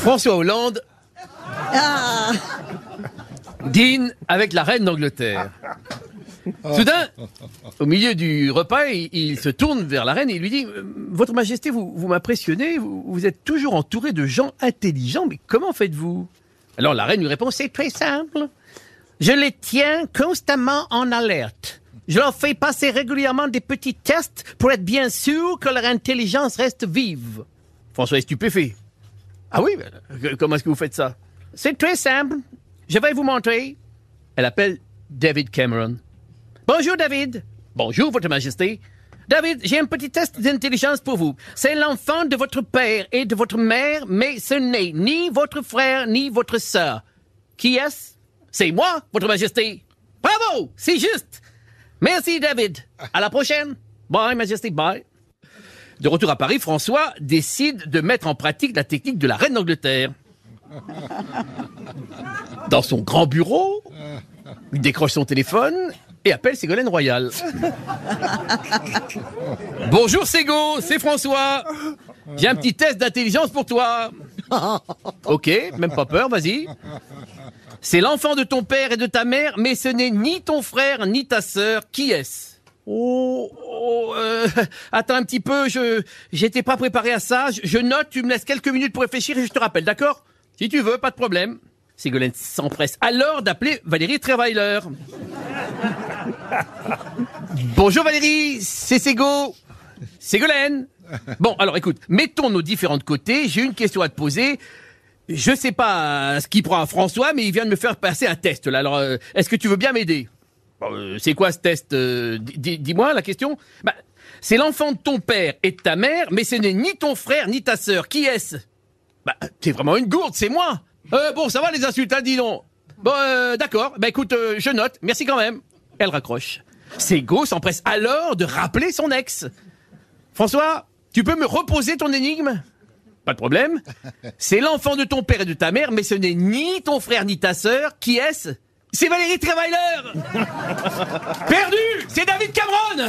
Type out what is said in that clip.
François Hollande Ah, dîne avec la reine d'Angleterre. Soudain, au milieu du repas, il, il se tourne vers la reine et lui dit euh, Votre Majesté, vous, vous m'impressionnez, vous, vous êtes toujours entouré de gens intelligents, mais comment faites-vous? Alors la reine lui répond C'est très simple. Je les tiens constamment en alerte. Je leur fais passer régulièrement des petits tests pour être bien sûr que leur intelligence reste vive. François est stupéfait. Ah oui, euh, comment est-ce que vous faites ça? C'est très simple. Je vais vous montrer. Elle appelle David Cameron. Bonjour David. Bonjour Votre Majesté. David, j'ai un petit test d'intelligence pour vous. C'est l'enfant de votre père et de votre mère, mais ce n'est ni votre frère ni votre sœur. Qui est-ce? C'est moi, Votre Majesté. Bravo, c'est juste. Merci David. À la prochaine. Bye Majesté, bye. De retour à Paris, François décide de mettre en pratique la technique de la reine d'Angleterre. Dans son grand bureau, il décroche son téléphone et appelle Ségolène Royal. Bonjour Ségo, c'est François. J'ai un petit test d'intelligence pour toi. Ok, même pas peur, vas-y. C'est l'enfant de ton père et de ta mère, mais ce n'est ni ton frère ni ta sœur. Qui est-ce? Oh, attends un petit peu, je j'étais pas préparé à ça. Je, note, tu me laisses quelques minutes pour réfléchir et je te rappelle, d'accord? Si tu veux, pas de problème. Ségolène s'empresse alors d'appeler Valérie Trierweiler. Bonjour Valérie, c'est Ségo. Ségolène. Bon, alors écoute, mettons nos différents de côté. J'ai une question à te poser. Je sais pas ce qui prend à François, mais il vient de me faire passer un test là. Alors, euh, est-ce que tu veux bien m'aider? Bon, euh, C'est quoi ce test? Euh, di- Dis-moi la question. Bah, c'est l'enfant de ton père et de ta mère, mais ce n'est ni ton frère ni ta sœur. Qui est-ce? Bah, t'es vraiment une gourde, c'est moi. Euh, bon, ça va les insultes, hein, dis donc. Bon, euh, d'accord. Bah écoute, euh, je note. Merci quand même. Elle raccroche. Sego s'empresse alors de rappeler son ex. François, tu peux me reposer ton énigme? Pas de problème. C'est l'enfant de ton père et de ta mère, mais ce n'est ni ton frère ni ta sœur. Qui est-ce? C'est Valérie Trierweiler Perdu C'est David Cameron